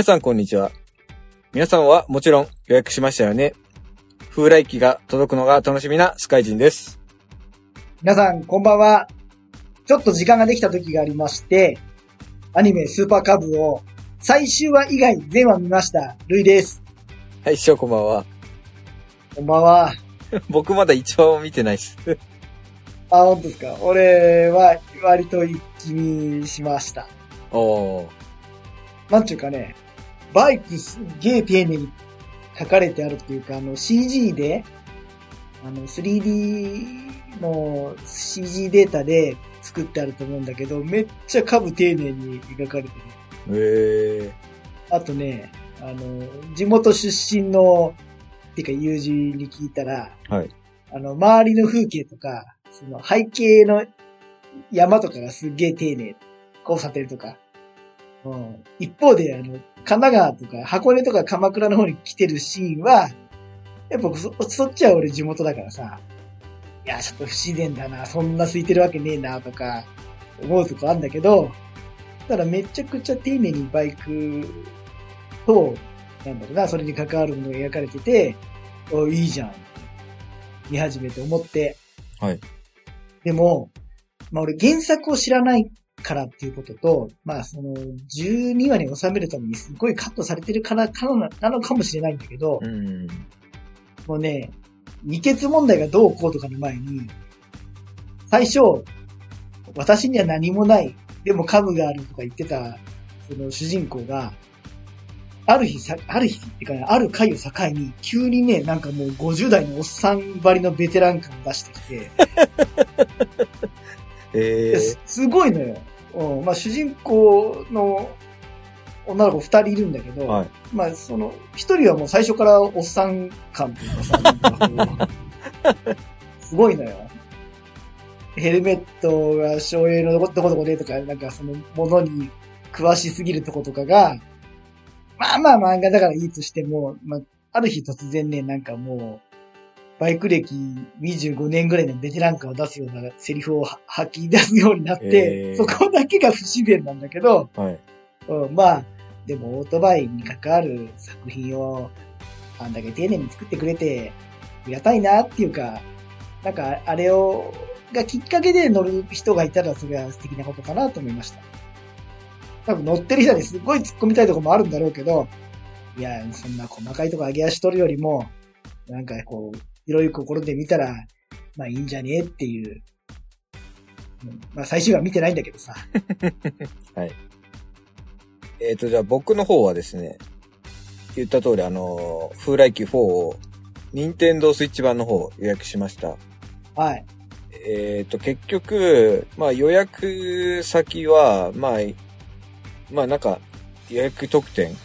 皆さんこんにちは。皆さんはもちろん予約しましたよね。風来機が届くのが楽しみなスカイジンです。皆さん、こんばんは。ちょっと時間ができた時がありまして、アニメスーパーカブを最終話以外全話見ました。ルイです。はい、師匠こんばんは。こんばんは。僕まだ一話も見てないです。あ、本当ですか。俺は割と一気見しました。おー。なんちゅうかね、バイクすっげえ丁寧に書かれてあるっていうか、あの CG で、あの 3D の CG データで作ってあると思うんだけど、めっちゃ株丁寧に描かれてる。えあとね、あの、地元出身の、てか友人に聞いたら、はいあの、周りの風景とか、その背景の山とかがすっげえ丁寧。交差点とか。うん、一方で、あの、神奈川とか箱根とか鎌倉の方に来てるシーンは、やっぱそ、そっちは俺地元だからさ、いや、ちょっと不自然だな、そんな空いてるわけねえな、とか、思うとこあるんだけど、ただめちゃくちゃ丁寧にバイクと、なんだろうな、それに関わるものが描かれてて、おいいじゃん。見始めて思って。はい。でも、まあ俺原作を知らないからっていうことと、まあその12話に収めるためにすごいカットされてるからかななのかもしれないんだけどー。、うん。もうね、二欠問題がどうこうとかの前に、最初、私には何もない、でも株があるとか言ってた、その主人公が、ある日さ、ある日っていうかね、ある回を境に、急にね、なんかもう50代のおっさんばりのベテラン感を出してきて、えですすごいのよ。うん、まあ主人公の女の子二人いるんだけど、はいまあその、一人はもう最初からおっさん感というかさ、すごいのよ。ヘルメットが省エのどこどこどこでとか、なんかそのものに詳しすぎるとことかが、まあまあ漫画だからいいとしても、まあ、ある日突然ね、なんかもう、バイク歴25年ぐらいのベテラン感を出すようなセリフをは吐き出すようになって、えーそこだけが不自然なんだけど、はい。うん、まあ、でもオートバイに関わる作品をあんだけ丁寧に作ってくれて、ありがたいなっていうか、なんかあれを、がきっかけで乗る人がいたらそれは素敵なことかなと思いました。多分乗ってる人にすごい突っ込みたいところもあるんだろうけど、いや、そんな細かいとこ上げ足取るよりも、なんかこう、広い心で見たら、まあいいんじゃねえっていう。うんまあ最終話見てないんだけどさ。えっ、と、じゃあ僕の方はですね、言った通り、あの、風来機4を、任天堂スイッチ版の方予約しました。はい。えっ、と、結局、まあ予約先は、まあ、まあなんか、予約特典、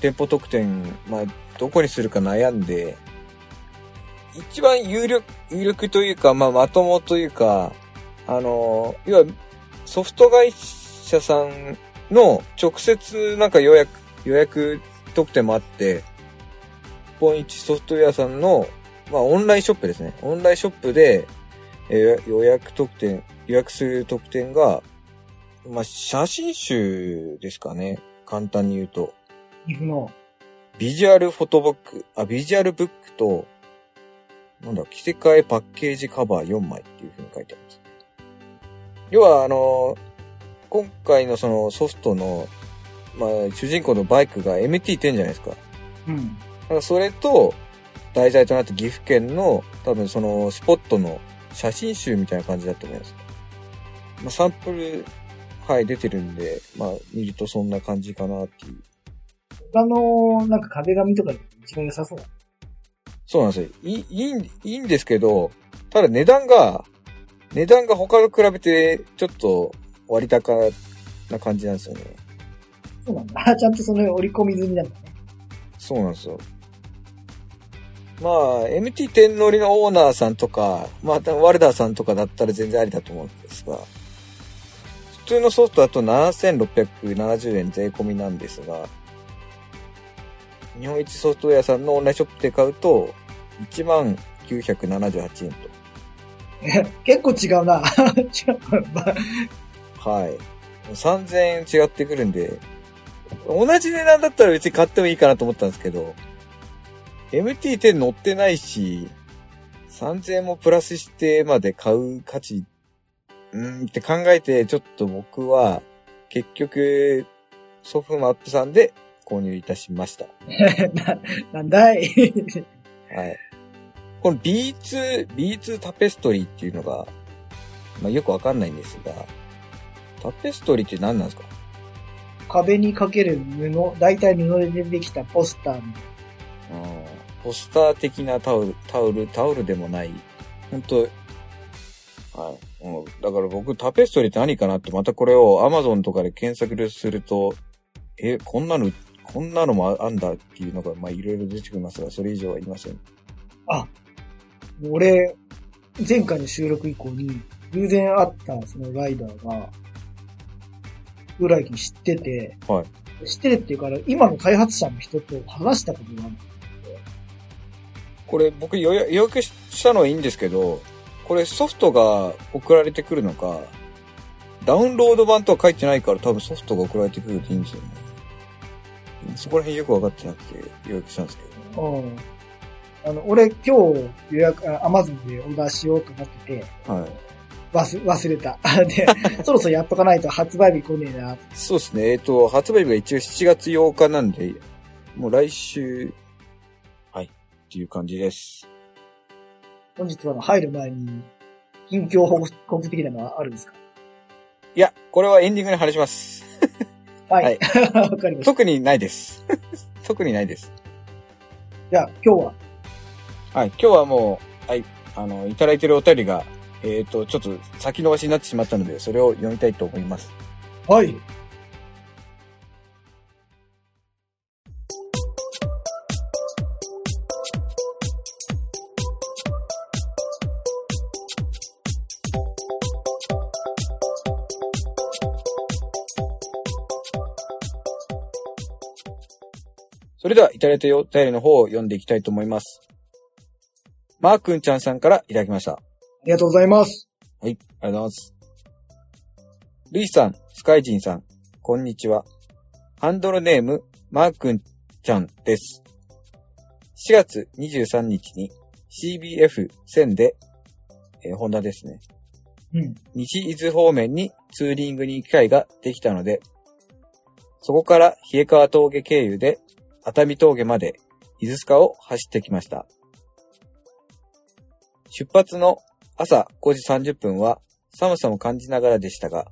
店舗特典、まあ、どこにするか悩んで、一番有力、有力というか、まあまともというか、あの、要は、ソフト会社さんの直接なんか予約、予約特典もあって、ポンイチソフトウェアさんの、まあオンラインショップですね。オンラインショップで、えー予約特典、予約する特典が、まあ写真集ですかね。簡単に言うと。ビジュアルフォトブック、あ、ビジュアルブックと、なんだ、着せ替えパッケージカバー4枚っていう風に書いてあります。要は、あの、今回のそのソフトの、まあ、主人公のバイクが MT10 じゃないですか。だうん。からそれと、題材となった岐阜県の、多分そのスポットの写真集みたいな感じだと思います。まあ、サンプル、はい、出てるんで、まあ、見るとそんな感じかなっていう。他の、なんか壁紙とか一番良さそうだ。そうなんですよ。いい、いいん、いいんですけど、ただ値段が、値段が他と比べて、ちょっと割高な感じなんですよね。そうなんだ。あ ちゃんとその折り込み済みなんだね。そうなんですよ。まあ、MT10 乗りのオーナーさんとか、また、ワルダーさんとかだったら全然ありだと思うんですが、普通のソフトだと7670円税込みなんですが、日本一ソフトウェアさんのオンラインショップで買うと、1万978円と。え 結構違うな。はい。3000円違ってくるんで、同じ値段だったら別に買ってもいいかなと思ったんですけど、MT10 乗ってないし、3000円もプラスしてまで買う価値、うーんって考えて、ちょっと僕は、結局、ソフマップさんで購入いたしました。な、なんだい？はい。この B2、B2 タペストリーっていうのが、まあよくわかんないんですが、タペストリーって何なんですか？壁にかける布、大体布でできたポスターの、ポスター的なタオル、タオル、タオルでもない。本当はい。うん、だから僕、タペストリーって何かなって、またこれを Amazon とかで検索すると、え、こんなの、こんなのもあんだっていうのが、まあいろいろ出てきますが、それ以上は言いません。俺、前回の収録以降に、偶然会ったそのライダーが、浦井知ってて、は知ってるっていうから、今の開発者の人と話したことがある。これ僕予約したのはいいんですけど、これソフトが送られてくるのか、ダウンロード版とは書いてないから多分ソフトが送られてくるでいいんですよね。そこら辺よくわかってなくて予約したんですけど。うん。あの、俺今日予約、アマゾンでオーダーしようと思ってて、はい。忘忘れた。で、そろそろやっとかないと発売日来ねえな。そうですね。えっと、発売日が一応7月8日なんで、もう来週、はい、っていう感じです。本日は入る前に、近況報告的なのはあるんですか？いや、これはエンディングに話します。はい。わ、かりました。特にないです。特にないです。じゃあ、今日は、はい、今日はもう、はい、あの、いただいてるお便りが、えっ、と、ちょっと先延ばしになってしまったので、それを読みたいと思います。はい。れでは、いただいたお便りの方を読んでいきたいと思います。マーくんちゃんさんからいただきました。ありがとうございます。はい、ありがとうございます。ルイさん、スカイジンさん、こんにちは。ハンドルネーム、マーくんちゃんです。4月23日に CBF1000 で、えーホンダですね。うん。西伊豆方面にツーリングに行く機会ができたので、そこから冷川峠経由で熱海峠まで伊豆スカを走ってきました。出発の朝5時30分は寒さも感じながらでしたが、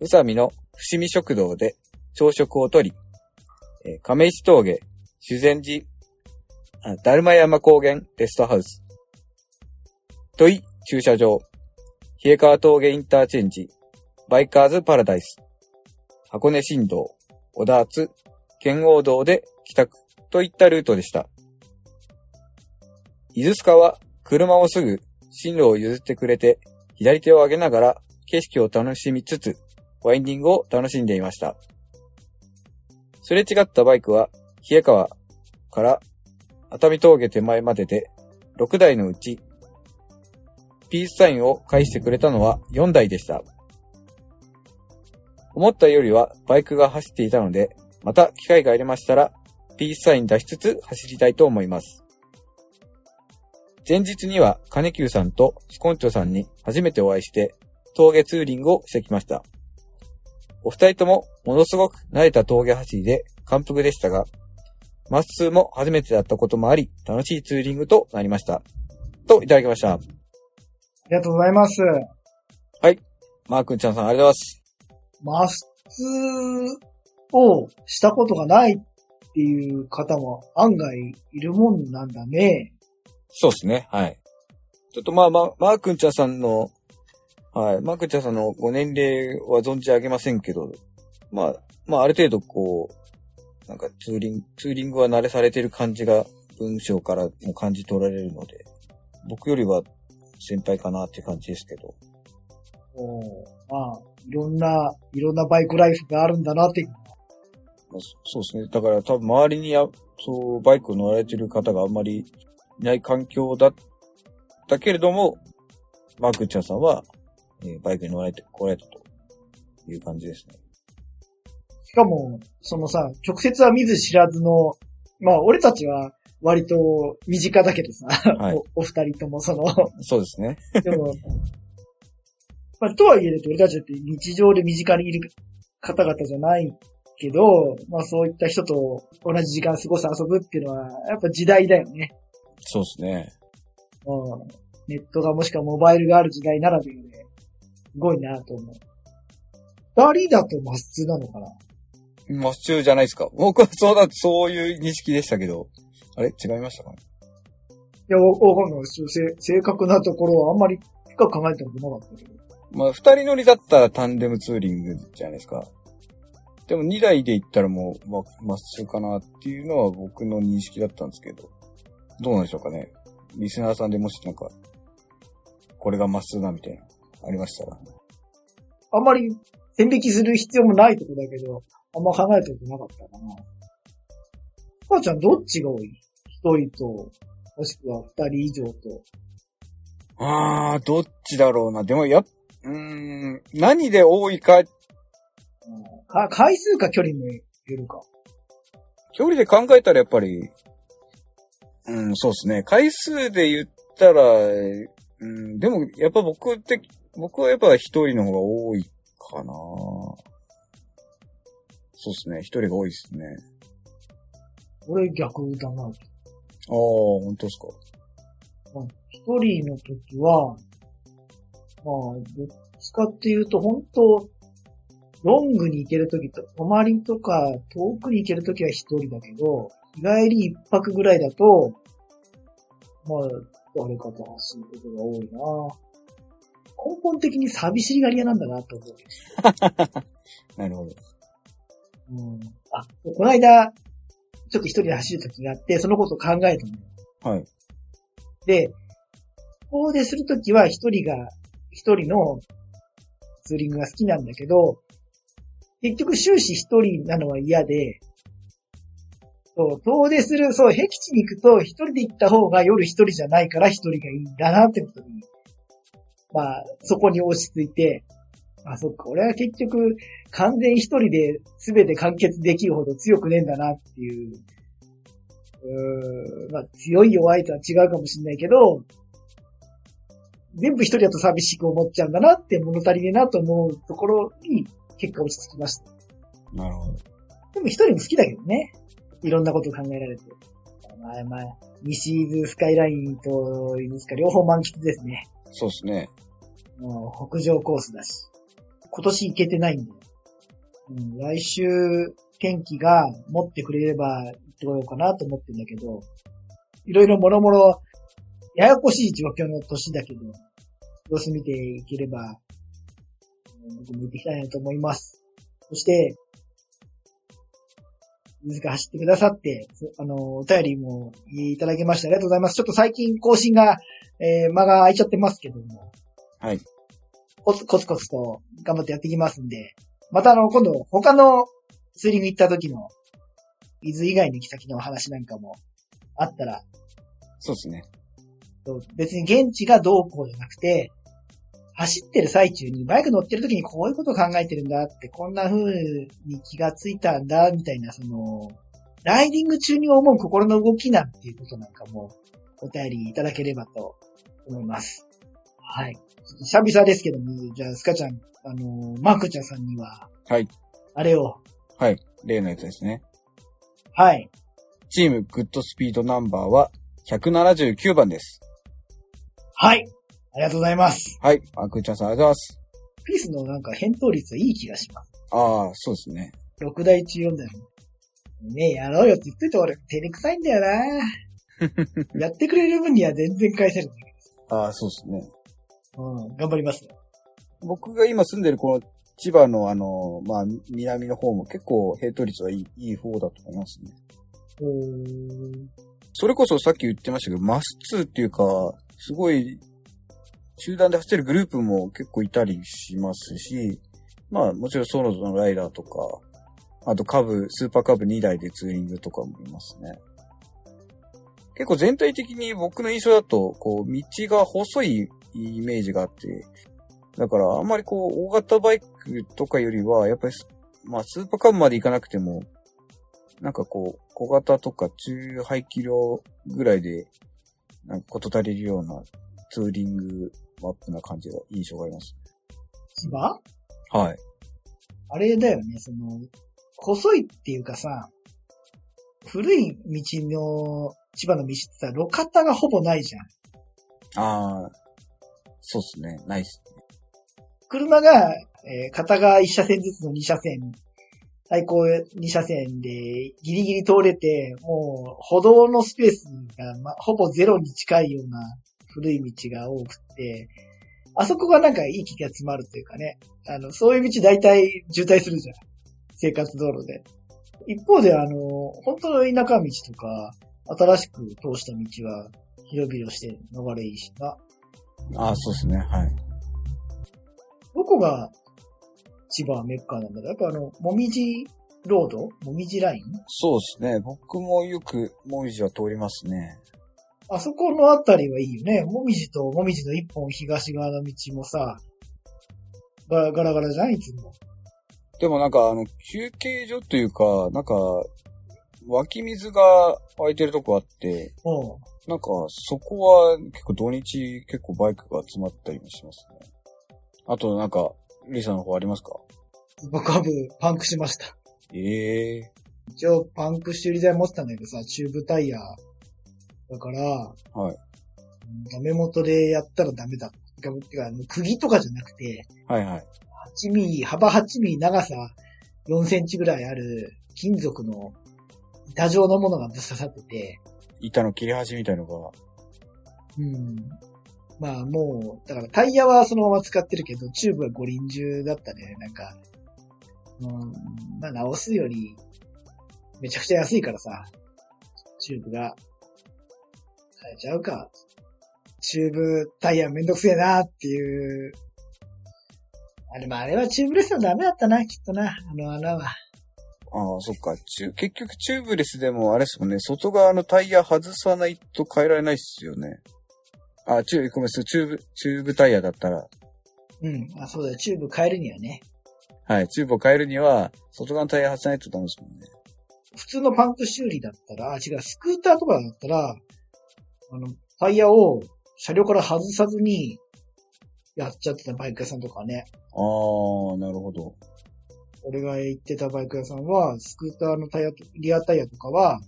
宇佐美の伏見食堂で朝食をとり、え亀石峠、修善寺、あだるま山高原レストハウス、土井駐車場、冷川峠インターチェンジ、バイカーズパラダイス、箱根新道、小田津、圏央道で帰宅といったルートでした。伊豆スカは車をすぐ進路を譲ってくれて、左手を上げながら景色を楽しみつつ、ワインディングを楽しんでいました。すれ違ったバイクは、冷川から熱海峠手前までで、6台のうち、ピースサインを返してくれたのは4台でした。思ったよりはバイクが走っていたので、また機会がありましたら、ピースサイン出しつつ走りたいと思います。前日には金久さんとスコンチョさんに初めてお会いして、峠ツーリングをしてきました。お二人ともものすごく慣れた峠走りで感服でしたが、マッスーも初めてだったこともあり、楽しいツーリングとなりました。といただきました。ありがとうございます。マー君ちゃんさんありがとうございます。マスをしたことがないっていう方も案外いるもんなんだね。そうですね。はい。ちょっとまあまあ、マー君ちゃんさんの、はい、マー君ちゃんさんのご年齢は存じ上げませんけど、まあ、まあある程度こう、なんかツーリング、ツーリングは慣れされてる感じが文章からも感じ取られるので、僕よりは先輩かなって感じですけど。おーまあ、いろんな、いろんなバイクライフがあるんだなって。まあそそうですね。だから多分周りにや、そう、バイクを乗られてる方があんまりいない環境だったけれども、マークちゃんさんは、えーバイクに乗られて、来られたという感じですね。しかも、そのさ、直接は見ず知らずの、まあ俺たちは割と身近だけどさ、はい おお二人ともその、そうですね。でも、まあとはいえだと俺たちだって日常で身近にいる方々じゃないけど、まあそういった人と同じ時間過ごす遊ぶっていうのは、やっぱ時代だよね。そうですね。うん。ネットがもしくはモバイルがある時代ならではで、すごいなと思う。二人だとマスツなのかな？マスチューじゃないですか。僕はそうだ、そういう認識でしたけど。あれ？違いましたかね？いや、わわかんない正確なところはあんまり深く考えたことなかったけど。まあ、二人乗りだったらタンデムツーリングじゃないですか。でも二台で行ったらもう、ま、マスチューかなっていうのは僕の認識だったんですけど。どうなんでしょうかね。リスナーさんでもしなんか、これがマスチューだみたいな、ありましたら。あんまり線引きする必要もないとこだけど、あんま考えたことなかったかな。母ちゃんどっちが多い？一人と、もしくは二人以上と。あー、どっちだろうな。でもやっ、うーん、何で多いか、うんか回数か距離もよるか。距離で考えたらやっぱり、うん、そうですね。回数で言ったら、うん、でもやっぱ僕って、僕はやっぱ一人の方が多いかなそうですね。一人が多いですね。俺逆だな。ああ、本当ですか。一人の時は、まあ、どっちかっていうと、本当ロングに行ける時と、泊まりとか遠くに行ける時は一人だけど、日帰り一泊ぐらいだと、まあ、誰かと走ることが多いな根本的に寂しがり屋なんだなと思う。なるほど。うん。あ、この間、ちょっと一人で走る時があって、そのことを考えたのよ。はい。で、遠出するときは一人が、一人のツーリングが好きなんだけど、結局終始一人なのは嫌で、そう、遠出する、そう、僻地に行くと一人で行った方が夜一人じゃないから一人がいいんだなってことに、まあ、そこに落ち着いて、あ、そっか、俺は結局完全一人で全て完結できるほど強くねえんだなっていう、うーん、まあ強い弱いとは違うかもしれないけど、全部一人だと寂しく思っちゃうんだなって物足りねえなと思うところに結果落ち着きました。なるほど。でも一人も好きだけどね。いろんなこと考えられて。まあまあ、西伊豆スカイラインと伊豆スカ両方満喫ですね。そうですね。もう北上コースだし。今年行けてないんだよ。うん、来週天気が持ってくれれば行ってこようかなと思ってんだけど、いろいろもろもろややこしい状況の年だけど、様子見ていければ、うん僕も行ってきたいなと思います。そして、水が走ってくださって、そあの、お便りもいただきましてありがとうございます。ちょっと最近更新が、えー間が空いちゃってますけども、はい。コツコツコツと頑張ってやっていきますんで、またあの、今度他のツーリング行った時の、伊豆以外の行き先の話なんかもあったら、そうですね。別に現地がどうこうじゃなくて、走ってる最中にバイク乗ってる時にこういうことを考えてるんだって、こんな風に気がついたんだ、みたいな、その、ライディング中に思う心の動きなんていうことなんかも、お便りいただければと思います。はい。久々ですけども、じゃあ、スカちゃん、あの、マークちゃんさんには、はい。あれを、はい。例のやつですね。はい。チームグッドスピードナンバーは179番です。はい。ありがとうございます。はい。あくーちゃんさんありがとうございます。ピースのなんか返答率はいい気がします。ああ、そうですね。6台中4台も。ねえ、やろうよって言っといて俺、照れくさいんだよな やってくれる分には全然返せるんだけああ、そうですね。ど。うん、頑張りますよ。僕が今住んでるこの千葉のあの、まあ、南の方も結構ヘイト率はいいいい方だと思いますね。うーん。それこそさっき言ってましたけど、マス2っていうか、すごい、集団で走ってるグループも結構いたりしますし、まあもちろんソロのライダーとか、あとカブ、スーパーカブ2台でツーリングとかもいますね。結構全体的に僕の印象だと、こう、道が細いイメージがあって、だからあんまりこう、大型バイクとかよりは、やっぱりまあ、スーパーカブまで行かなくても、なんかこう、小型とか中排気量ぐらいで、なんかこと足りるようなツーリングマップな感じが、印象があります。千葉はい。あれだよね、その、細いっていうかさ、古い道の千葉の道ってさ、路肩がほぼないじゃん。ああ、そうっすね。ないっすね。車が、えー片側1車線ずつの2車線、最高2車線でギリギリ通れて、もう歩道のスペースが、ま、ほぼゼロに近いような古い道が多くて、あそこがなんかいい気が詰まるというかね。あの、そういう道大体渋滞するじゃん。生活道路で。一方であの、本当の田舎道とか、新しく通した道は広々して流れいいしな。ああ、そうっすね。はい。どこが千葉メッカなんだろうやっぱあの、もみじロード？もみじライン？そうっすね。僕もよく、もみじは通りますね。あそこのあたりはいいよね。もみじともみじの一本東側の道もさ、ガラガラガラじゃんい？つも。でもなんか、あの、休憩所というか、なんか、湧き水が湧いてるとこあって、うなんか、そこは結構土日結構バイクが集まったりもしますね。あとなんか、リーさんの方ありますか？ん。バカブパンクしました。ええ一応パンク修理剤持ってたんだけどさ、チューブタイヤ。だから、はい。うんダメ元でやったらダメだ。てか、てかあの釘とかじゃなくて、はいはい。8ミリ、幅8ミリ、長さ4センチぐらいある金属の板状のものがぶっ刺さってて、板の切れ端みたいのが、うん。まあもう、だからタイヤはそのまま使ってるけど、チューブはご臨終だったね。なんか、うん、まあ直すより、めちゃくちゃ安いからさ、チューブが、変えちゃうか。チューブタイヤめんどくせえなっていう。あれ、まああれはチューブレスのダメだったな、きっとな、あの穴は。ああ、そっか。チュ結局チューブレスでもあれですもんね、外側のタイヤ外さないと変えられないっすよね。あ、チューブ、ごめんなさい、チューブ、チューブタイヤだったら、うん。あ、そうだよ、チューブ変えるにはね。はい、チューブを変えるには、外側のタイヤ外さないとダメですもんね。普通のパンク修理だったら、あ、違う、スクーターとかだったら、あの、タイヤを車両から外さずに、やっちゃってたバイク屋さんとかね。ああ、なるほど。俺が行ってたバイク屋さんは、スクーターのタイヤと、リアタイヤとかは、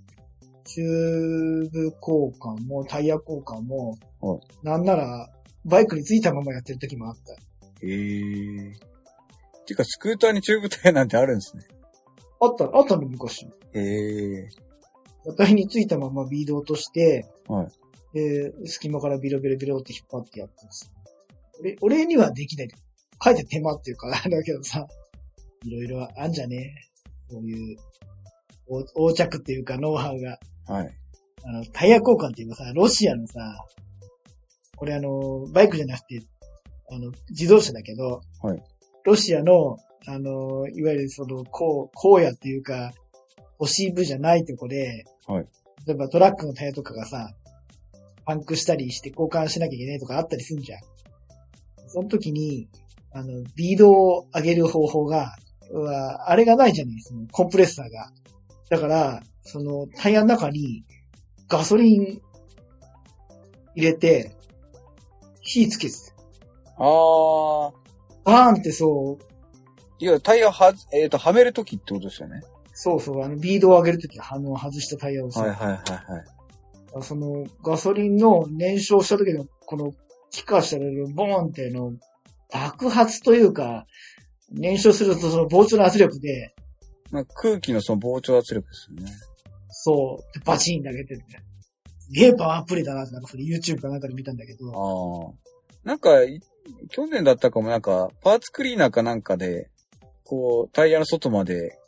チューブ交換も、タイヤ交換も、はいなんなら、バイクについたままやってる時もあった。へえ。てか、スクーターにチューブタイヤなんてあるんですね。あった、あったの昔。へえ。車体についたままビード落として、はい。で、隙間からビロビロビロって引っ張ってやってます。俺、俺にはできない。書いて手間っていうか、あ れだけどさ、いろいろあんじゃねこういう、お横着っていうかノウハウが。はい。あの、タイヤ交換っていうかさ、ロシアのさ、これあの、バイクじゃなくて、あの、自動車だけど、はいロシアの、あの、いわゆるその、こう、荒野っていうか、都市部じゃないとこで、はい例えばトラックのタイヤとかがさ、パンクしたりして交換しなきゃいけないとかあったりするじゃん。その時に、あの、ビードを上げる方法が、あれがないじゃないそのコンプレッサーが。だから、そのタイヤの中にガソリン入れて、火つけて、ああ、バーンってそう、いや、タイヤはず、えっ、と、はめるときってことですよね。そうそう、あの、ビードを上げるとき、あの、外したタイヤをさ、はいはいはいはい。その、ガソリンの燃焼した時の、この、気化したら、ボーンっての、爆発というか、燃焼するとその膨張の圧力で、まあ、空気のその膨張圧力ですよね。そう、バチン投げてて、すげえパワープレイだなって、なんかそれ YouTube かなんかで見たんだけど、ああ。なんか、い去年だったかもなんか、パーツクリーナーかなんかで、こう、タイヤの外まで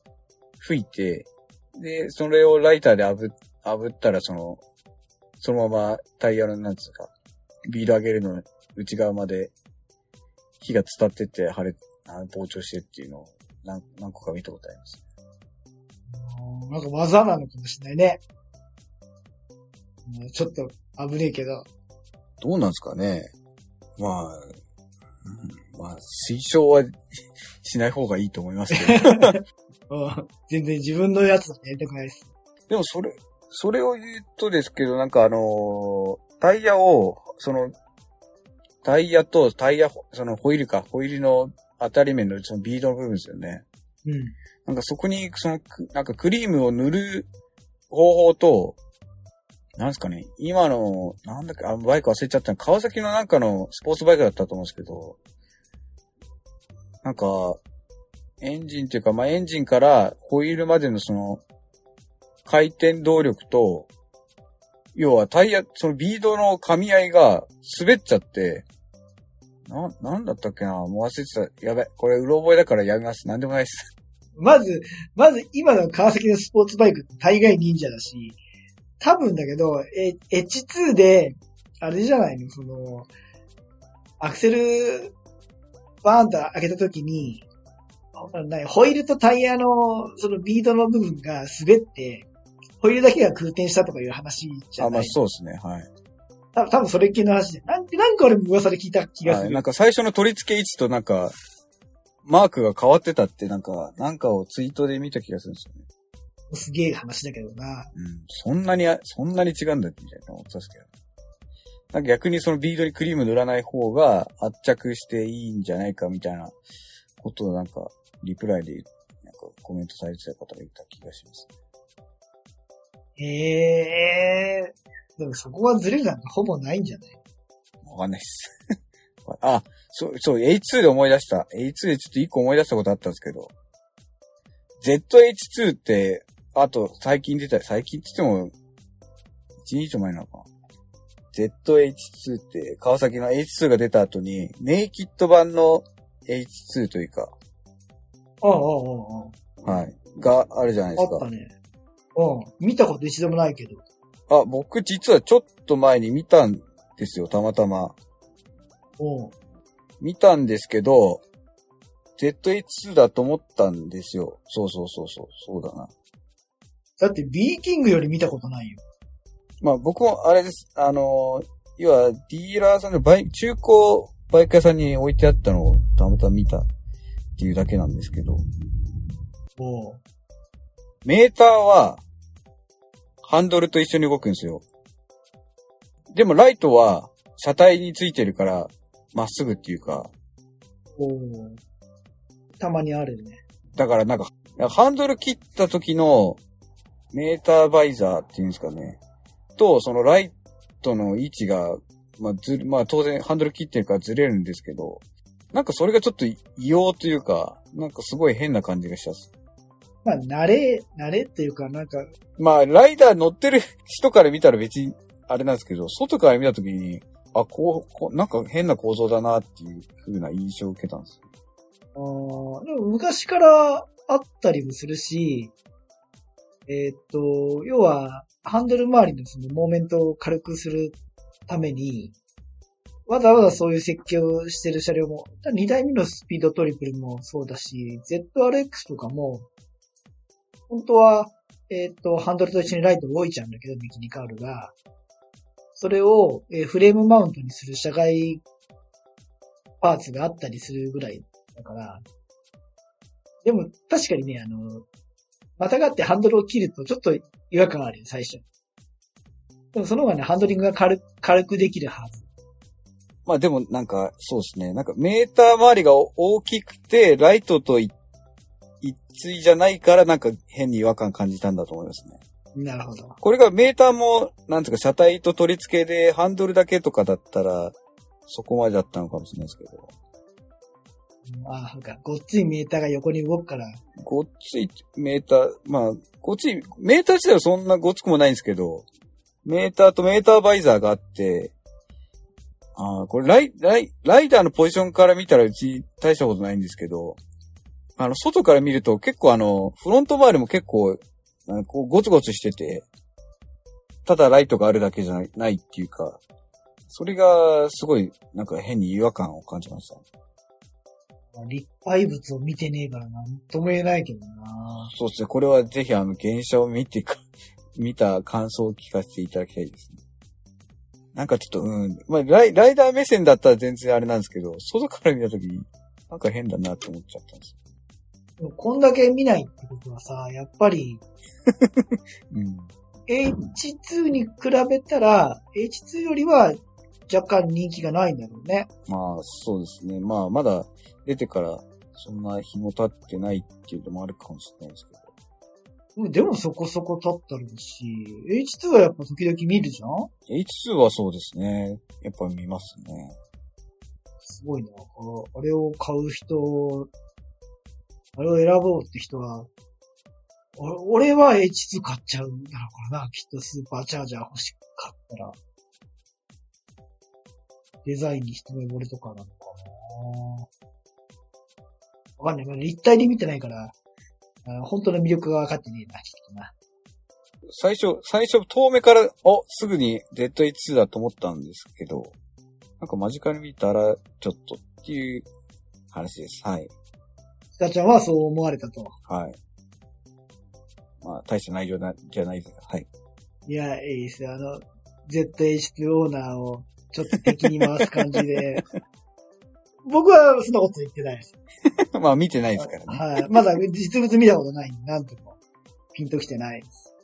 吹いて、で、それをライターで炙っ炙ったら、その、そのままタイヤの、なんつうか、ビール上げるの内側まで火が伝ってって、腫れ、あ膨張してっていうのを何何個か見たことあります。うんなんか技なのかもしれないね。うんちょっと危ねえけど、どうなんですかねまあ、うんまあ、推奨はしない方がいいと思いますけど。うん全然自分のやつだとやりたくないです。でもそれ、それを言うとですけど、なんかあのータイヤを、その、タイヤとタイヤ、そのホイールか、ホイールの当たり面のそのビードの部分ですよね。うん。なんかそこに、その、くなんかクリームを塗る方法と、なんですかね、今の、なんだっけ、あ、バイク忘れちゃったの川崎のなんかのスポーツバイクだったと思うんですけど、なんか、エンジンっていうか、まあ、エンジンからホイールまでのその、回転動力と、要はタイヤ、そのビードの噛み合いが滑っちゃって、な、なんだったっけな？もう忘れてた。やべ。これ、うろ覚えだからやめます。なんでもないです。まず、まず今の川崎のスポーツバイク大概忍者だし、多分だけど、え、H2 で、あれじゃないの、その、アクセル、バーンと開けた時に、なホイールとタイヤの、そのビードの部分が滑って、ホイールだけが空転したとかいう話じゃあ、まあない。そうですね。はい。多分多分それ系の話で。なんなんか俺も噂で聞いた気がする。はい、なんか最初の取り付け位置となんか、マークが変わってたってなんか、なんかをツイートで見た気がするんですよね。すげえ話だけどな。うん。そんなに、そんなに違うんだみたいな思ってたんですけど。なんか逆にそのビードにクリーム塗らない方が圧着していいんじゃないかみたいなことをなんか、リプライで、なんかコメントされてた方がいた気がします。へえー。でもそこはずれなんかほぼないんじゃない？わかんないっす。あ、そう、そう、H2 で思い出した。H2 でちょっと一個思い出したことあったんですけど、ZH2 って、あと最近出た、最近って言っても、1日前なのかな。ZH2 って、川崎の H2 が出た後に、ネイキッド版の H2 というか、ああ、ああ、あはい、があるじゃないあ。ですかあった。ね。うん。見たこと一度もないけど。あ、僕実はちょっと前に見たんですよ、たまたま。うん。見たんですけど、ZH2 だと思ったんですよ。そうそうそうそう、そうだな。だって B キングより見たことないよ。まあ僕もあれです。あのー要はディーラーさんのバイ、中古バイク屋さんに置いてあったのをたまたま見たっていうだけなんですけど、おうメーターはハンドルと一緒に動くんですよ。でもライトは車体についてるからまっすぐっていうか、おうたまにあるね。だからなんか、ハンドル切った時のメーターバイザーっていうんですかね。と、そのライトの位置が、まあず、まあ当然ハンドル切ってるからずれるんですけど、なんかそれがちょっと異様というか、なんかすごい変な感じがしたっす。まあ、慣れ、慣れっていうか、なんか、まあ、ライダー乗ってる人から見たら別にあれなんですけど、外から見た時に、あ、こう、こうなんか変な構造だなっていう風な印象を受けたんですよ。あーでも昔からあったりもするし、えーっと、要は、ハンドル周りのそのモーメントを軽くするために、わざわざそういう設計をしてる車両も、2代目のスピードトリプルもそうだし、ZRX とかも、本当は、えーっと、ハンドルと一緒にライト動いちゃうんだけど、ビキニカールが。それを、えーフレームマウントにする車外パーツがあったりするぐらいだから、でも確かにね、あの、またがってハンドルを切るとちょっと違和感あるよ、最初。でもその方がね、ハンドリングが軽軽くできるはず。まあでもなんか、そうですね。なんかメーター周りが大きくて、ライトと一一対じゃないからなんか変に違和感感じたんだと思いますね。なるほど。これがメーターも、なんていうか車体と取り付けでハンドルだけとかだったら、そこまでだったのかもしれないですけど。ああ、なんか、ごっついメーターが横に動くから、ごっついメーター、まあ、ごっつい、メーター自体はそんなごっつくもないんですけど、メーターとメーターバイザーがあって、ああ、これライ、ライ、ライダーのポジションから見たらうち大したことないんですけど、あの、外から見ると結構あの、フロント周りも結構、こうゴツゴツしてて、ただライトがあるだけじゃないないっていうか、それがすごいなんか変に違和感を感じました。立体物を見てねえからなんとも言えないけどな。そうですね。これはぜひあの、現象を見てか、見た感想を聞かせていただきたいですね。なんかちょっと、うん。まあライ、ライダー目線だったら全然あれなんですけど、外から見たときに、なんか変だなって思っちゃったんですこんだけ見ないってことはさ、やっぱりよ。うん。H2 に比べたら、H2 よりは若干人気がないんだろうね。まあ、そうですね。まあ、まだ出てから、そんな日も経ってないっていうのもあるかもしれないですけど。うんでもそこそこ経ったるし、H2 はやっぱ時々見るじゃん？H2 はそうですね。やっぱ見ますね。すごいな。ああれを買う人、あれを選ぼうって人は、俺は H2 買っちゃうんだろうからな。きっとスーパーチャージャー欲しかったら。デザインに一目惚れとかなのかな。わかんない。立体で見てないから、あ本当の魅力が分かってねえな、きっとな。最初、最初遠目から、お、すぐに Z82 だと思ったんですけど、なんか間近に見たら、ちょっとっていう話です。はい。スカちゃんはそう思われたと。はい。まあ、大した内容な、じゃないですが、はい。いや、いいですよ。あの、ZH2 オーナーをちょっと敵に回す感じで。僕はそんなこと言ってないです。まあ、見てないですからね。はい。まだ実物見たことないんで、なんともピンときてないです。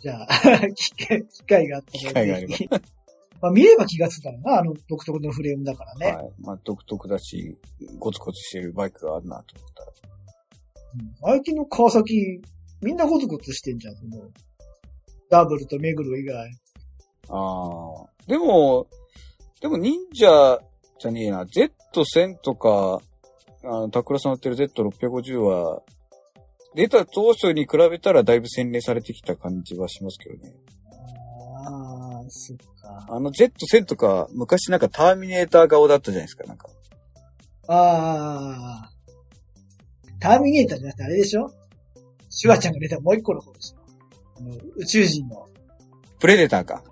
じゃあ、機会機会があったら。機会があればぜひまあ見れば気がつくだろうな、あの独特のフレームだからね。はい。まあ、独特だし、ゴツゴツしてるバイクがあるなと思ったら。うん最近の川崎、みんなゴツゴツしてんじゃん、そのダブルと目黒以外。ああ。でも、でも忍者じゃねえな。Z1000 とか、あの、タクラさん乗ってる Z650 は、出た当初に比べたらだいぶ洗練されてきた感じはしますけどね。ああ、そっか。あの Z1000 とか、昔なんかターミネーター顔だったじゃないですか、なんか。ああ。ターミネーターじゃなくてあれでしょ？シュワちゃんが出たもう一個の方でしょ？あの宇宙人の。プレデターか。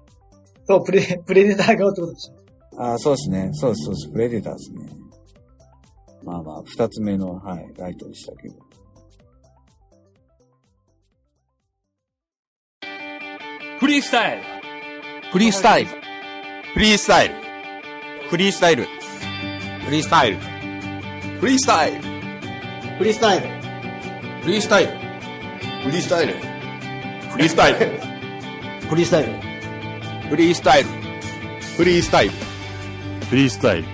そう、プレ、プレデター顔ってことでしょ？ああ、そうですね。そうです、そうです。プレデターですね。まあまあ、二つ目の、はい、ライトでしたけど。フリースタイルフリースタイル。フリースタイル。フリースタイル。フリースタイル。フリースタイル。フリースタイル。フリースタイル。フリースタイル。フリースタイル。フリースタイル。フリースタイル。フリースタイル。フリースタイル。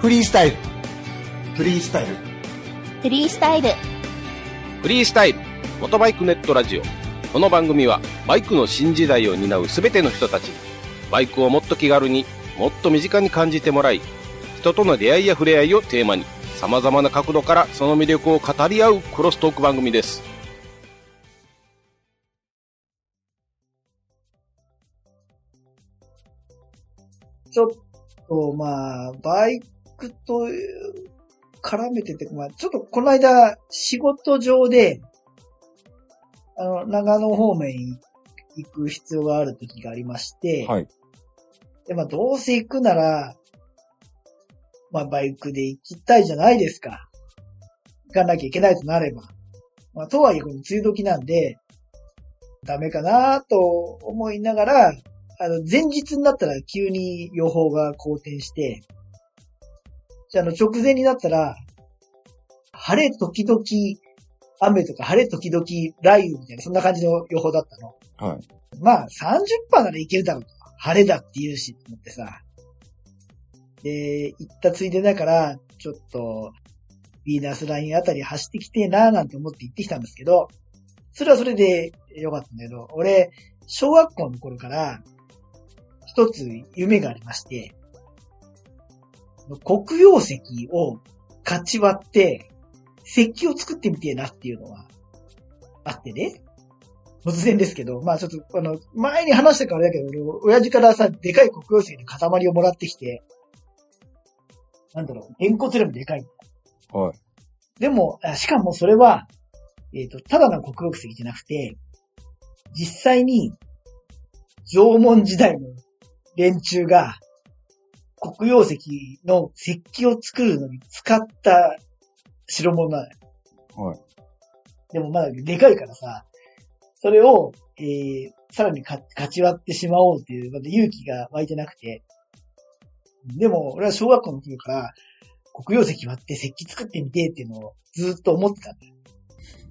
フリースタイル。フリースタイル。フリースタイル。フリースタイル、モトバイクネットラジオ。この番組は、バイクの新時代を担うすべての人たちに、バイクをもっと気軽に、もっと身近に感じてもらい、人との出会いや触れ合いをテーマに、様々な角度からその魅力を語り合うクロストーク番組です。ちょっと、まあ、バイクと絡めてて、まあ、ちょっとこの間、仕事上で、あの、長野方面行く必要がある時がありまして、はい。で、まあ、どうせ行くなら、まあ、バイクで行きたいじゃないですか。行かなきゃいけないとなれば。まあ、とはいえ、この梅雨時なんで、ダメかなと思いながら、あの、前日になったら急に予報が好転して、じゃあ、あの、直前になったら、晴れ時々雨とか晴れ時々雷雨みたいな、そんな感じの予報だったの。はい。まあ、30%ならいけるだろうと。晴れだって言うし、と思ってさ。で、行ったついでだから、ちょっと、ビーナスラインあたり走ってきてえなーなんて思って行ってきたんですけど、それはそれでよかったんだけど、俺、小学校の頃から、一つ夢がありまして、黒曜石を勝ち割って、石器を作ってみてえなっていうのはあってね。突然ですけど、まあちょっと、あの、前に話したからだけど、俺、親父からさ、でかい黒曜石の塊をもらってきて、なんだろう、げんこつよりもでかい。はい。でも、あしかもそれは、えっ、と、ただの黒曜石じゃなくて、実際に、縄文時代の連中が、黒曜石の石器を作るのに使った代物なのよ。はい。でもまだでかいからさ、それを、えー、さらにか勝ち割ってしまおうっていう、まだ勇気が湧いてなくて。でも、俺は小学校の頃から、黒曜石割って石器作ってみてっていうのをずっと思ってたんだよ。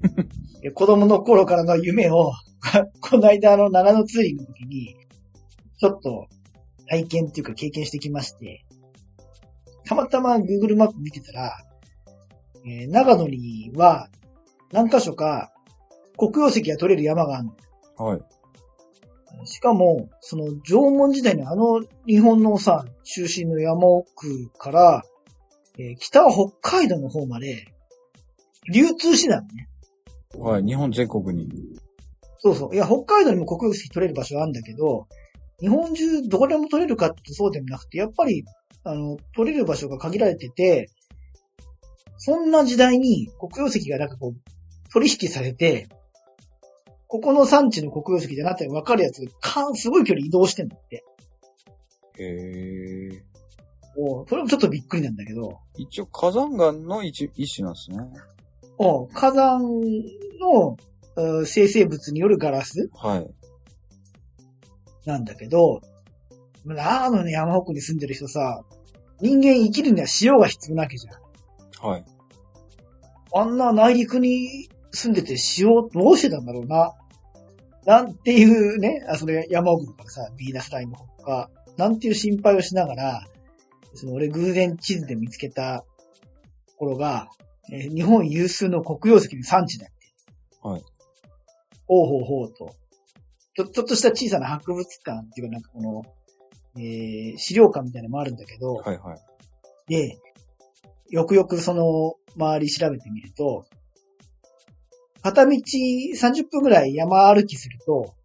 で子供の頃からの夢を、この間の長野ツーリングの時に、ちょっと体験っていうか経験してきまして、たまたま Google マップ見てたら、えー長野には何箇所か黒曜石が取れる山があるの。はい。しかも、その縄文時代のあの日本のさ、中心の山奥から、えー北は北海道の方まで流通してたのね。はい。日本全国に。そうそう。いや、北海道にも黒曜石取れる場所はあるんだけど、日本中どこでも取れるかってそうでもなくて、やっぱり、あの、取れる場所が限られてて、そんな時代に黒曜石がなんかこう、取引されて、ここの産地の黒曜石でなって分かるやつがかん、すごい距離移動してんだって。へえ。おうそれもちょっとびっくりなんだけど、一応火山岩の一一種なんですね。おう火山のうん生成物によるガラスはい。なんだけど、長野の山奥に住んでる人さ、人間生きるには塩が必要なわけじゃん。はい。あんな内陸に住んでて塩どうしてたんだろうな。なんていうね、あ、それ山奥とかさ、ビーナスラインの方とか、なんていう心配をしながら、その俺偶然地図で見つけたところが、えー日本有数の黒曜石の産地だって。はい。ほうほうほうと。ちょ、ちょっとした小さな博物館っていうかなんかこの、えー資料館みたいなのもあるんだけど、はいはい。で、よくよくその周り調べてみると、片道30分ぐらい山歩きすると、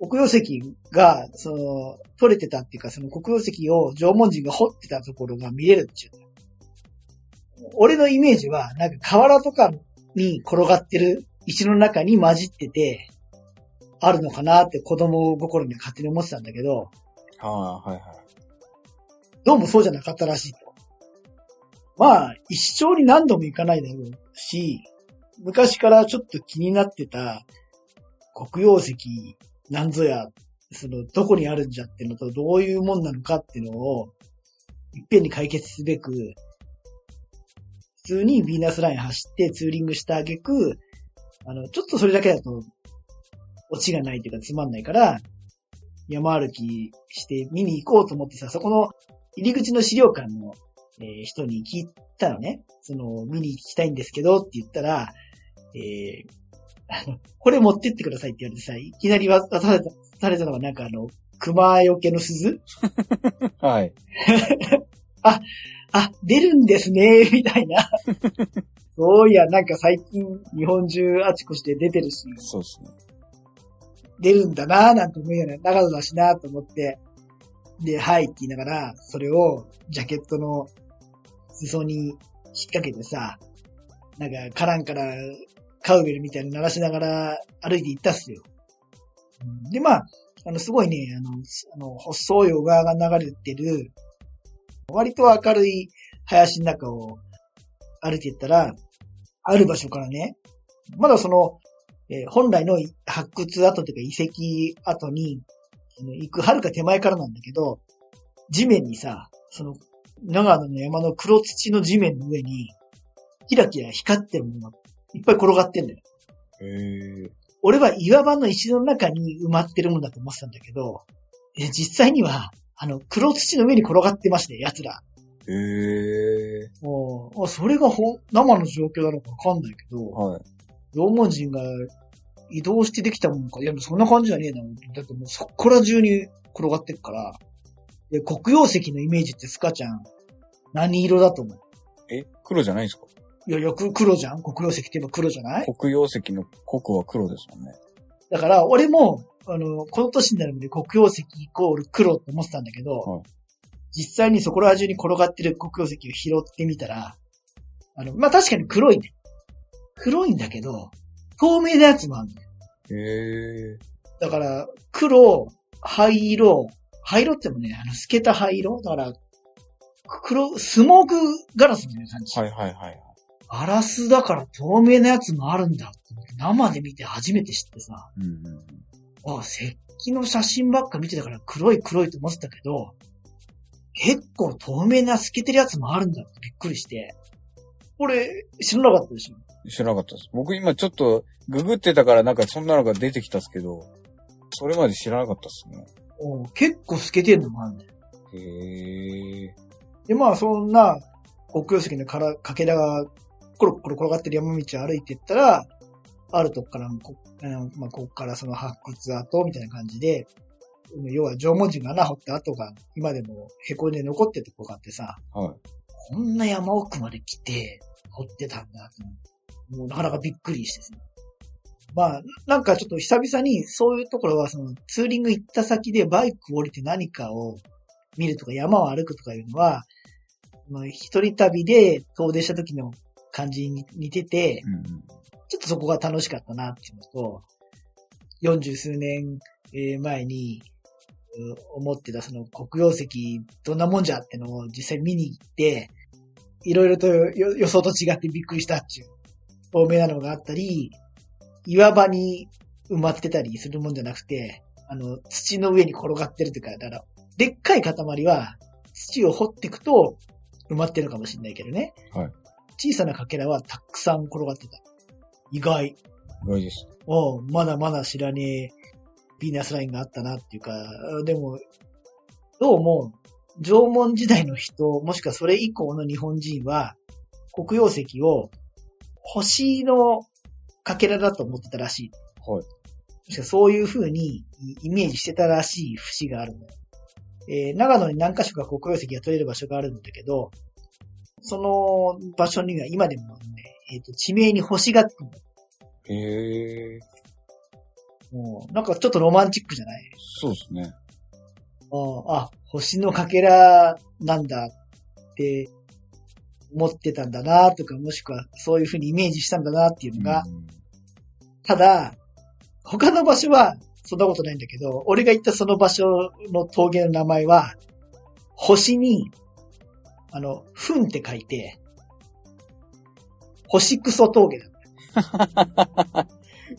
黒曜石が、その、取れてたっていうか、その黒曜石を縄文人が掘ってたところが見れるっていう。俺のイメージは、なんか河原とかに転がってる石の中に混じってて、あるのかなって子供心に勝手に思ってたんだけど、ああ、はいはい。どうもそうじゃなかったらしいと。まあ、一生に何度も行かないだろうし、昔からちょっと気になってた黒曜石なんぞや、その、どこにあるんじゃってのと、どういうもんなのかっていうのを、いっぺんに解決すべく、普通にヴィーナスライン走ってツーリングした挙句、あの、ちょっとそれだけだと、オチがないというかつまんないから、山歩きして見に行こうと思ってさ、そこの入り口の資料館の、えー人に聞いたのね。その、見に行きたいんですけどって言ったら、えー これ持ってってくださいって言われてさ、いきなり渡された、されたのがなんかあの、熊よけの鈴？はい。あ、出るんですね、みたいな。そういや、なんか最近日本中あちこちで出てるし、そうですね。出るんだなぁなんて思いながら、長野だしなぁと思って、で、はいって言いながら、それをジャケットの裾に引っ掛けてさ、なんか、カランからカウベルみたいに鳴らしながら歩いて行ったっすよ。で、まあ、あの、すごいね、あの、あの細い小川が流れてる、割と明るい林の中を歩いていったら、ある場所からね、まだその、えー本来の発掘跡というか遺跡跡に、行く遥か手前からなんだけど、地面にさ、その、長野の山の黒土の地面の上に、キラキラ光ってるものがいっぱい転がってんだよ。へえ。俺は岩場の石の中に埋まってるもんだと思ってたんだけど、え実際には、あの、黒土の上に転がってまして、奴ら。へえ。もうあそれがほん生の状況なのかわかんないけど、はい。縄文人が移動してできたもんか。いや、そんな感じじゃねえな。だってもうそこら中に転がってっから。で、黒曜石のイメージってスカちゃん、何色だと思う？え、黒じゃないんですか？いやいや、く黒じゃん？黒曜石って言えば黒じゃない？黒曜石の黒は黒ですもんね。だから、俺も、あの、この年になるまで黒曜石イコール黒って思ってたんだけど、はい実際にそこら中に転がってる黒曜石を拾ってみたら、あの、まあ、確かに黒いね。黒いんだけど、透明なやつもあるのよへえ。だから、黒、灰色、灰色ってもね、あの、透けた灰色？だから、黒、スモークガラスみたいな感じ。はいはいはい。ガラスだから透明なやつもあるんだって生で見て初めて知ってさ、うんうん。あ、石器の写真ばっか見てたから黒い黒いと思ってたけど、結構透明な透けてるやつもあるんだってびっくりして。これ、知らなかったでしょ知らなかったです。僕今ちょっとググってたからなんかそんなのが出てきたっすけど、それまで知らなかったっすね。おう結構透けてんのもあるんだよ。へえ。で、まあそんな、黒曜石のからかけらがコロコロ転がってる山道を歩いていったら、あるとこからもこ、まあ、ここからその発掘跡みたいな感じで、要は縄文人が穴掘った跡が今でも凹んで残ってるとこがあってさ、はい。こんな山奥まで来て掘ってたんだと。もうなかなかびっくりしてさ。まあ、なんかちょっと久々にそういうところはそのツーリング行った先でバイク降りて何かを見るとか山を歩くとかいうのは、まあ、一人旅で遠出した時の感じに似てて、うん。ちょっとそこが楽しかったなっていうのと、四十数年前に思ってたその黒曜石どんなもんじゃってのを実際見に行って、いろいろと予想と違ってびっくりしたっていう透明なのがあったり、岩場に埋まってたりするもんじゃなくて、あの、土の上に転がってるというか、だから、でっかい塊は土を掘っていくと埋まってるかもしれないけどね。はい小さなかけらはたくさん転がってた。意外。意外です。おうまだまだ知らねえビーナスラインがあったなっていうか、でも、どうも、縄文時代の人、もしくはそれ以降の日本人は、黒曜石を星のかけらだと思ってたらしい。はい。そういう風にイメージしてたらしい節があるのよ。えー長野に何箇所か黒曜石が取れる場所があるんだけど、その場所には今でもね、えっ、と、地名に星がつくのへえ。もうなんかちょっとロマンチックじゃない？そうですね。ああ、星のかけらなんだって思ってたんだなとか、もしくはそういうふうにイメージしたんだなっていうのが、うんただ、他の場所はそんなことないんだけど、俺が行ったその場所の峠の名前は、星に、あの、ふんって書いて、星クソ峠だ。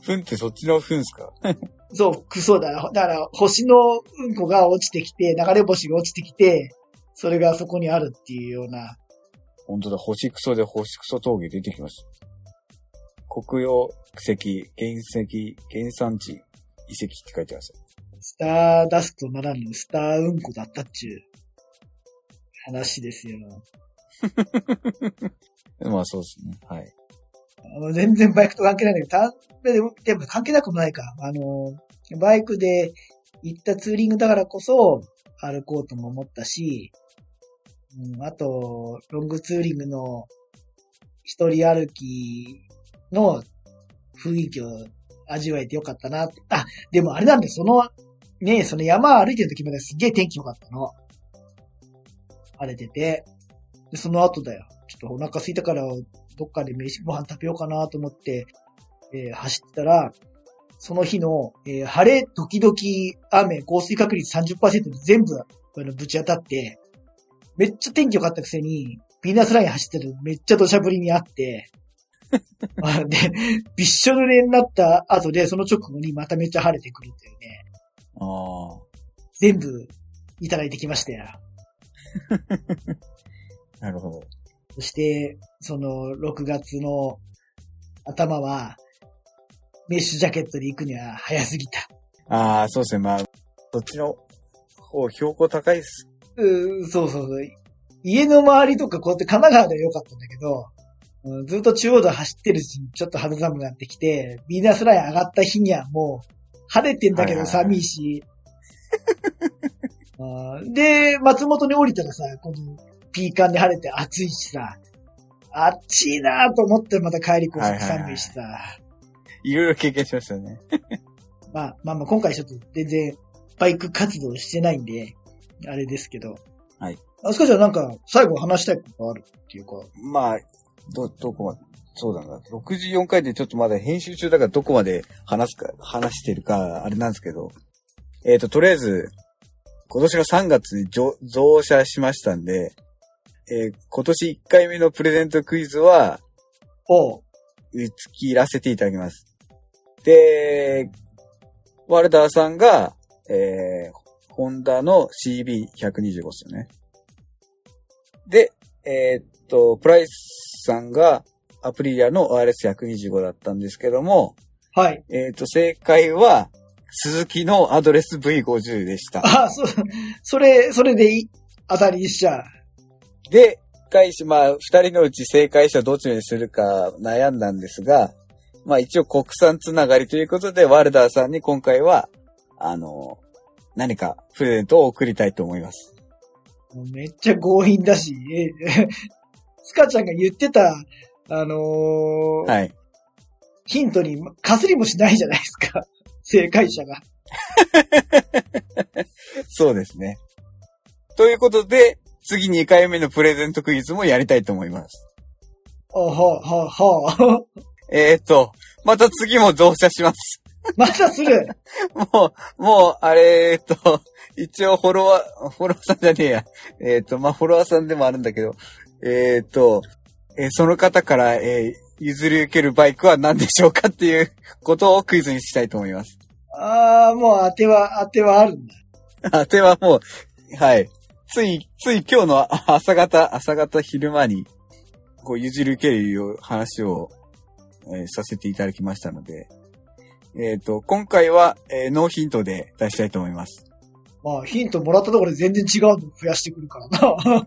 ふんってそっちのふんっすか？そう、クソだ。だから、星のうんこが落ちてきて、流れ星が落ちてきて、それがそこにあるっていうような、本当だ、星クソで星クソ峠出てきました。黒曜石、原石、原産地、遺跡って書いてます。スターダストならぬスターうんこだったっちゅう話ですよ。まあそうですね。はい。あの全然バイクと関係ないんだけど、たでもでも関係なくもないか。あの、バイクで行ったツーリングだからこそ歩こうとも思ったし、うん、あと、ロングツーリングの一人歩きの雰囲気を味わえてよかったなっ。あ、でもあれなんだよ、その、ねその山歩いてる時まですげえ天気良かったの。晴れてて。で、その後だよ。ちょっとお腹空いたから、どっかで飯ご飯食べようかなと思って、えー走ったら、その日の、えー晴れ、時々雨、降水確率30%に全部、あの、ぶち当たって、めっちゃ天気良かったくせに、ビーナスライン走ってるめっちゃ土砂降りにあって、あで、びっしょ濡れになった後で、その直後にまためっちゃ晴れてくるっていうね、ああ。全部いただいてきましたよ。なるほど。そして、その6月の頭は、メッシュジャケットで行くには早すぎた。ああ、そうですね。まあ、そっちの方、標高高いっす。うーそうそうそう。家の周りとかこうやって神奈川では良かったんだけど、うんずっと中央道走ってるうちにちょっと肌寒くなってきて、ビーナスライン上がった日にはもう、晴れてんだけどはいはいはい寒いし。で、松本に降りたらさ、このピーカンで晴れて暑いしさ、暑いなと思ってまた帰りこそ寒いしさ。いろいろ経験しましたね。まあまあまあ今回ちょっと全然バイク活動してないんで、あれですけど。はい。あすかちゃんなんか最後話したいことあるっていうか。まあ、ど、どこまで、そうだな。64回でちょっとまだ編集中だからどこまで話すか、話してるか、あれなんですけど。えっ、と、とりあえず、今年の3月に増増車しましたんで、えー今年1回目のプレゼントクイズは、おう。打ち切らせていただきます。で、ワルダーさんが、えー、ホンダの CB125 ですよね。で、えーっと、プライスさんがアプリリアの RS125 だったんですけども、はい。えーっと、正解は、鈴木のアドレス V50 でした。あ、そ、それ、それでいい当たりしちゃう。で、回し、まあ、二人のうち正解者どっちにするか悩んだんですが、まあ一応国産つながりということで、ワルダーさんに今回は、あの、何かプレゼントを送りたいと思います。めっちゃ強引だし、え、スカちゃんが言ってた、あのーはい。ヒントにかすりもしないじゃないですか。正解者が。そうですね。ということで、次2回目のプレゼントクイズもやりたいと思います。あはあ、はあ、はあ。えー、っと、また次も増車します。またする。もう、もう、あれ、えーっと、一応フォロワー、フォロワーさんじゃねえや。えーっと、まあ、フォロワーさんでもあるんだけど、えーっと、えーその方から、えー譲り受けるバイクは何でしょうかっていう ことをクイズにしたいと思います。ああ、もう当ては、当てはあるんだ。当てはもう、はい。つい、つい今日のあ朝方、朝方昼間に、こう譲り受ける話を、えーさせていただきましたので、えっ、と、今回は、えーノーヒントで出したいと思います。まあ、ヒントもらったところで全然違うの増やしてくるからな。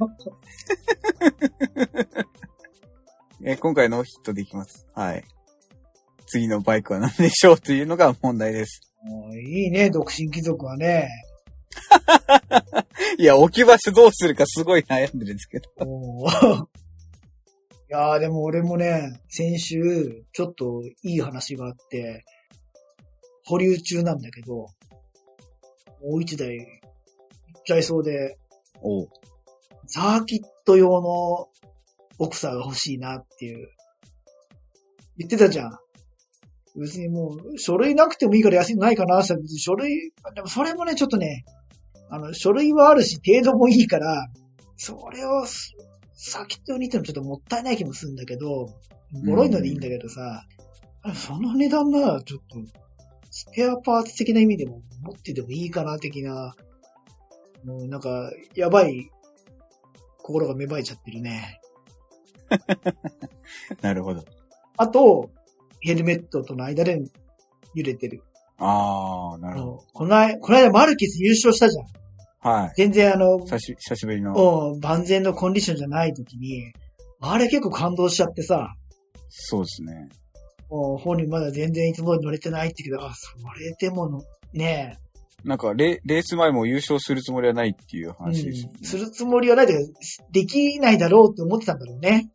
えー今回ノーヒントでいきます。はい。次のバイクは何でしょうというのが問題です。もういいね、独身貴族はね。いや、置き場所どうするかすごい悩んでるんですけど。いやーでも俺もね、先週、ちょっといい話があって、保留中なんだけど、もう一台、いっちゃいそうで、おうサーキット用のボクサーが欲しいなっていう。言ってたじゃん。別にもう、書類なくてもいいから安いのないかなって別に書類、でもそれもね、ちょっとね、あの、書類はあるし、程度もいいから、それを、サーキット用に行ってもちょっともったいない気もするんだけど、ボロいのでいいんだけどさ、その値段ならちょっと、スペアパーツ的な意味でも持っててもいいかな、的な、もうなんか、やばい、心が芽生えちゃってるね。なるほど。あと、ヘルメットとの間で揺れてる。あー、なるほこの間、この間マルケス優勝したじゃん。ど。はい。全然あの、久し久しぶりの。うん万全のコンディションじゃない時に、あれ結構感動しちゃってさ、そうですね。本人まだ全然いつも乗れてないって言うけど、あ、それでもの、ねなんかレ、レース前も優勝するつもりはないっていうえ、話ですよね、うん、するつもりはないけど、できないだろうって思ってたんだろうね。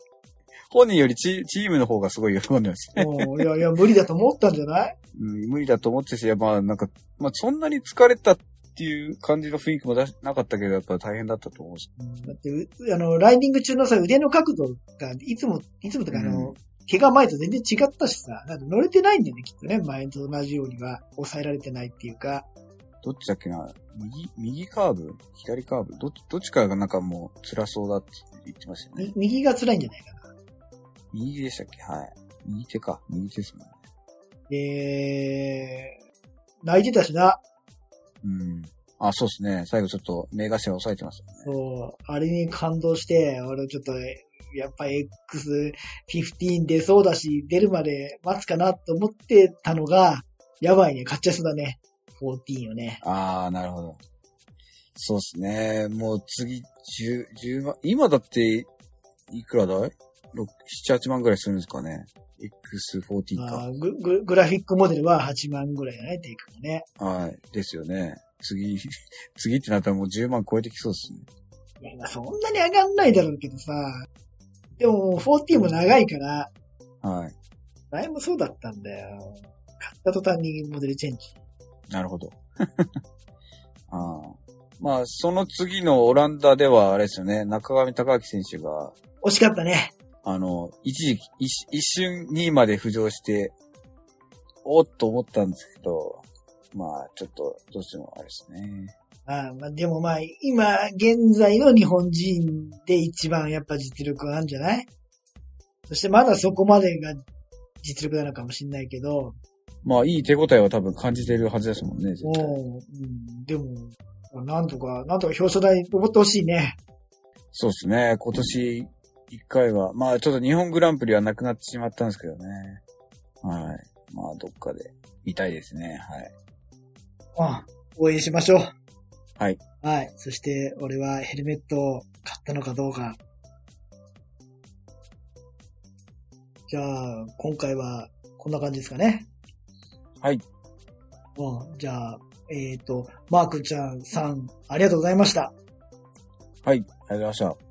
本人よりチチームの方がすごい喜んでますね。うん。いやいや、無理だと思ったんじゃない？うん、無理だと思ってたし、まあなんか、まあそんなに疲れたっていう感じの雰囲気も出しなかったけど、やっぱ大変だったと思うし。だって、うあの、ライディング中のさ、腕の角度が、いつも、いつもとかあの、うん怪我前と全然違ったしさ、なんか乗れてないんだよね、きっとね。前と同じようには抑えられてないっていうか。どっちだっけな？右、右カーブ？左カーブ？どっち、どっちかがなんかもう辛そうだって言ってましたよね。み右が辛いんじゃないかな。右でしたっけ？はい。右手か。右手ですもんね。で、泣いてたしな。うん。あ、そうですね。最後ちょっと目頭押さえてましたね。そう、あれに感動して、俺ちょっと、やっぱ X15 出そうだし、出るまで待つかなと思ってたのが、やばいね、買っちゃいそうだね。14をね。あー、なるほど。そうですね。もう次、10、10万、今だって、いくらだい ?6、7、8万ぐらいするんですかね。X14 か。まあグググラフィックモデルは8万ぐらいだね、テイクもね。はい。ですよね。次、次ってなったらもう10万超えてきそうですね。いや、まあそんなに上がんないだろうけどさ。でももう14も長いから、はい。前もそうだったんだよ。買った途端にモデルチェンジ。なるほど。あーまあ、その次のオランダでは、あれですよね、中上隆明選手が、惜しかったね。あの、一時期、一一瞬2位まで浮上して、おっと思ったんですけど、まあ、ちょっと、どうしてもあれですね。ああまあ、でもまあ、今、現在の日本人で一番やっぱ実力なんじゃない？そしてまだそこまでが実力なのかもしれないけど、まあ、いい手応えは多分感じてるはずですもんね、絶対。もう、うん、でも、なんとか、なんとか表彰台登ってほしいね。そうですね。今年一回は、まあちょっと日本グランプリはなくなってしまったんですけどね。はい。まあどっかで見たいですね。はい。あ応援しましょう。はい。はい。そして、俺はヘルメットを買ったのかどうか。じゃあ、今回はこんな感じですかね。はい。うん。じゃあ、えっ、と、マークちゃんさん、ありがとうございました。はい。ありがとうございました。